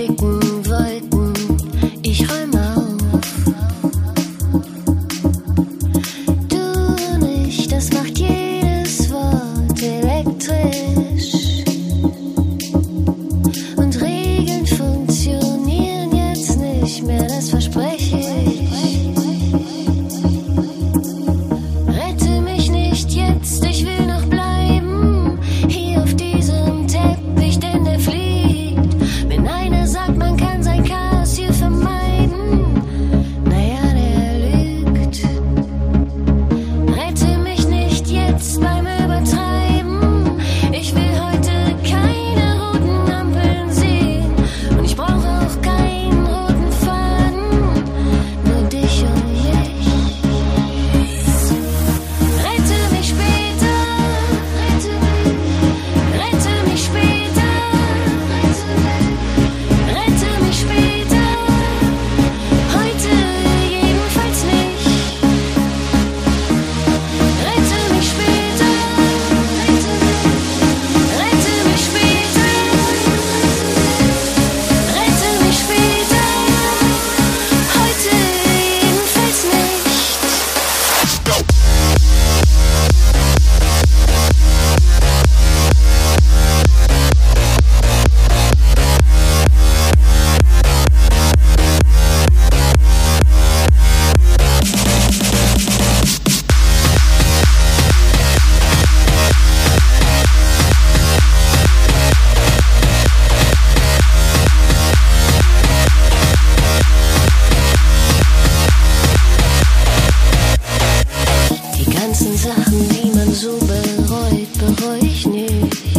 Durch all yeah.